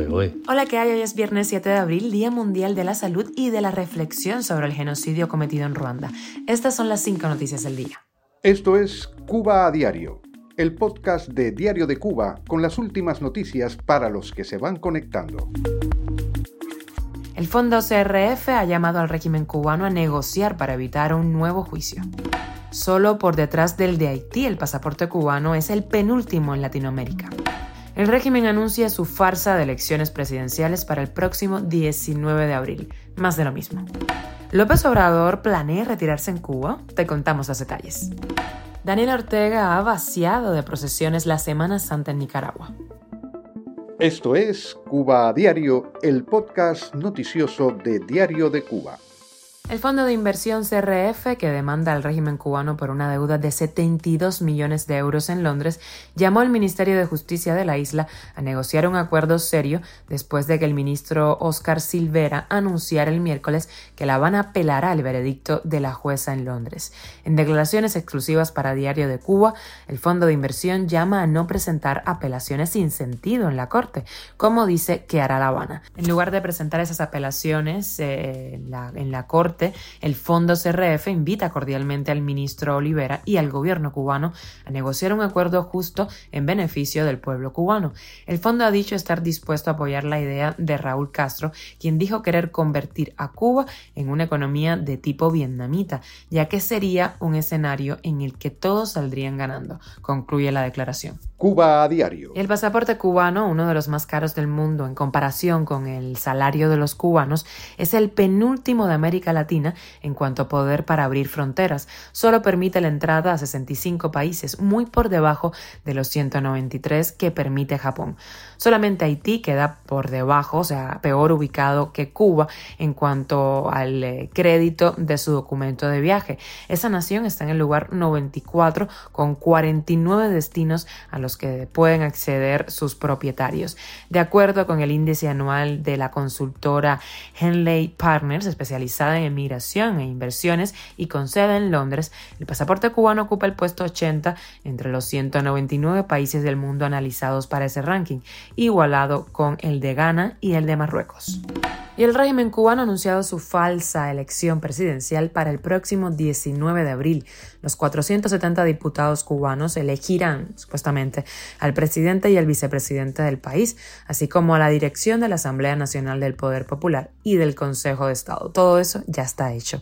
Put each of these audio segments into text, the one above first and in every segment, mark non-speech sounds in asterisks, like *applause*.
¿eh? Hola, ¿qué hay? Hoy es viernes 7 de abril, Día Mundial de la Salud y de la Reflexión sobre el genocidio cometido en Ruanda. Estas son las cinco noticias del día. Esto es Cuba a Diario, el podcast de Diario de Cuba con las últimas noticias para los que se van conectando. El Fondo CRF ha llamado al régimen cubano a negociar para evitar un nuevo juicio. Solo por detrás del de Haití, el pasaporte cubano es el penúltimo en Latinoamérica. El régimen anuncia su farsa de elecciones presidenciales para el próximo 19 de abril. Más de lo mismo. López Obrador planea retirarse en Cuba. Te contamos los detalles. Daniel Ortega ha vaciado de procesiones la Semana Santa en Nicaragua. Esto es Cuba a Diario, el podcast noticioso de Diario de Cuba. El Fondo de Inversión CRF, que demanda al régimen cubano por una deuda de 72 millones de euros en Londres, llamó al Ministerio de Justicia de la isla a negociar un acuerdo serio después de que el ministro Oscar Silvera anunciara el miércoles que La Habana apelará al veredicto de la jueza en Londres. En declaraciones exclusivas para Diario de Cuba, el Fondo de Inversión llama a no presentar apelaciones sin sentido en la Corte, como dice que hará La Habana. En lugar de presentar esas apelaciones eh, en la Corte, el Fondo CRF invita cordialmente al ministro Olivera y al gobierno cubano a negociar un acuerdo justo en beneficio del pueblo cubano. El fondo ha dicho estar dispuesto a apoyar la idea de Raúl Castro, quien dijo querer convertir a Cuba en una economía de tipo vietnamita, ya que sería un escenario en el que todos saldrían ganando, concluye la declaración. Cuba a diario. El pasaporte cubano, uno de los más caros del mundo en comparación con el salario de los cubanos, es el penúltimo de América Latina en cuanto a poder para abrir fronteras. Solo permite la entrada a 65 países, muy por debajo de los 193 que permite Japón. Solamente Haití queda por debajo, o sea, peor ubicado que Cuba en cuanto al eh, crédito de su documento de viaje. Esa nación está en el lugar 94 con 49 destinos a los que pueden acceder sus propietarios. De acuerdo con el índice anual de la consultora Henley Partners, especializada en migración e inversiones y con sede en Londres, el pasaporte cubano ocupa el puesto 80 entre los 199 países del mundo analizados para ese ranking, igualado con el de Ghana y el de Marruecos. Y el régimen cubano ha anunciado su falsa elección presidencial para el próximo 19 de abril. Los 470 diputados cubanos elegirán, supuestamente, al presidente y al vicepresidente del país, así como a la dirección de la Asamblea Nacional del Poder Popular y del Consejo de Estado. Todo eso ya está hecho.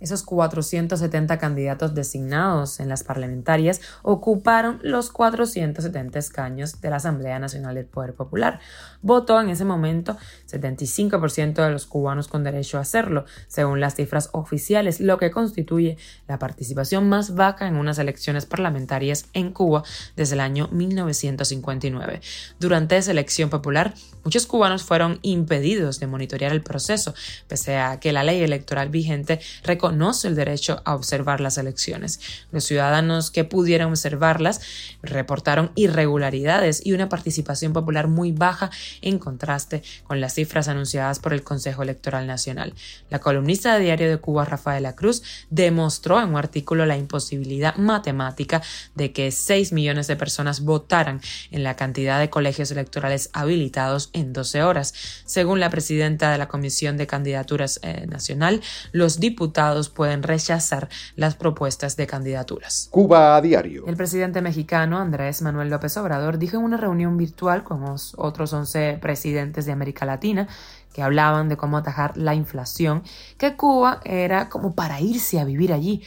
Esos 470 candidatos designados en las parlamentarias ocuparon los 470 escaños de la Asamblea Nacional del Poder Popular. Votó en ese momento 75% de los cubanos con derecho a hacerlo, según las cifras oficiales, lo que constituye la participación más baja en unas elecciones parlamentarias en Cuba desde el año 1959. Durante esa elección popular, muchos cubanos fueron impedidos de monitorear el proceso, pese a que la ley electoral vigente reconoce el derecho a observar las elecciones. Los ciudadanos que pudieran observarlas reportaron irregularidades y una participación popular muy baja en contraste con las cifras anunciadas por el Consejo Electoral Nacional. La columnista de Diario de Cuba, Rafaela Cruz, demostró en un artículo la imposibilidad matemática de que 6 millones de personas votaran en la cantidad de colegios electorales habilitados en 12 horas. Según la presidenta de la Comisión de Candidaturas eh, Nacional, los diputados pueden rechazar las propuestas de candidaturas. Cuba a diario. El presidente mexicano Andrés Manuel López Obrador dijo en una reunión virtual con los otros 11 presidentes de América Latina que hablaban de cómo atajar la inflación, que Cuba era como para irse a vivir allí.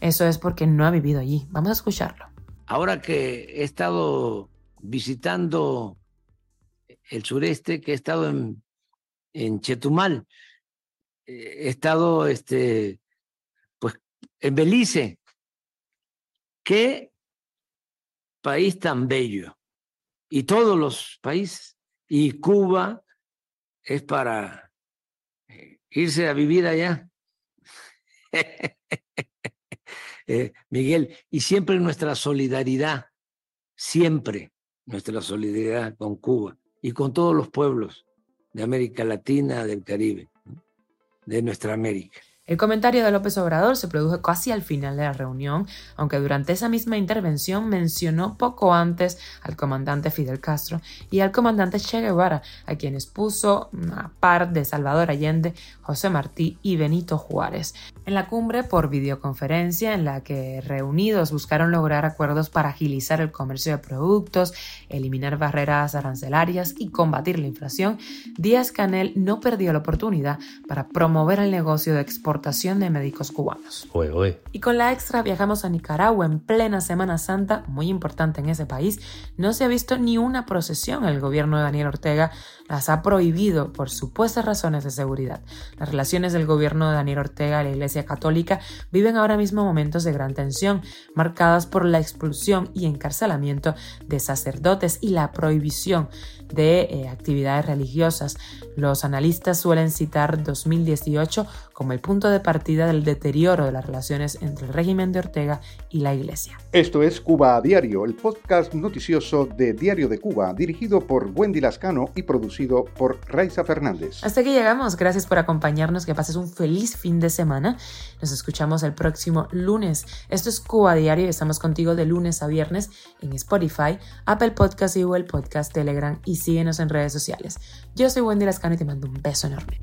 Eso es porque no ha vivido allí. Vamos a escucharlo. Ahora que he estado visitando el sureste, que he estado en, en Chetumal, he estado este, en Belice. Qué país tan bello. Y todos los países. Y Cuba es para irse a vivir allá. *laughs* eh, Miguel, y siempre nuestra solidaridad, siempre nuestra solidaridad con Cuba y con todos los pueblos de América Latina, del Caribe, de nuestra América. El comentario de López Obrador se produjo casi al final de la reunión, aunque durante esa misma intervención mencionó poco antes al comandante Fidel Castro y al comandante Che Guevara, a quienes puso a par de Salvador Allende, José Martí y Benito Juárez. En la cumbre por videoconferencia, en la que reunidos buscaron lograr acuerdos para agilizar el comercio de productos, eliminar barreras arancelarias y combatir la inflación, Díaz Canel no perdió la oportunidad para promover el negocio de exportación de médicos cubanos. Y con la extra viajamos a Nicaragua en plena Semana Santa, muy importante en ese país. No se ha visto ni una procesión. El gobierno de Daniel Ortega las ha prohibido por supuestas razones de seguridad. Las relaciones del gobierno de Daniel Ortega y la Iglesia Católica viven ahora mismo momentos de gran tensión, marcadas por la expulsión y encarcelamiento de sacerdotes y la prohibición de eh, actividades religiosas. Los analistas suelen citar 2018 como el punto de partida del deterioro de las relaciones entre el régimen de Ortega y la Iglesia. Esto es Cuba a Diario, el podcast noticioso de Diario de Cuba, dirigido por Wendy Lascano y producido por Raiza Fernández. Hasta aquí llegamos, gracias por acompañarnos, que pases un feliz fin de semana. Nos escuchamos el próximo lunes. Esto es Cuba a Diario y estamos contigo de lunes a viernes en Spotify, Apple Podcast y Google Podcast, Telegram y síguenos en redes sociales. Yo soy Wendy Lascano y te mando un beso enorme.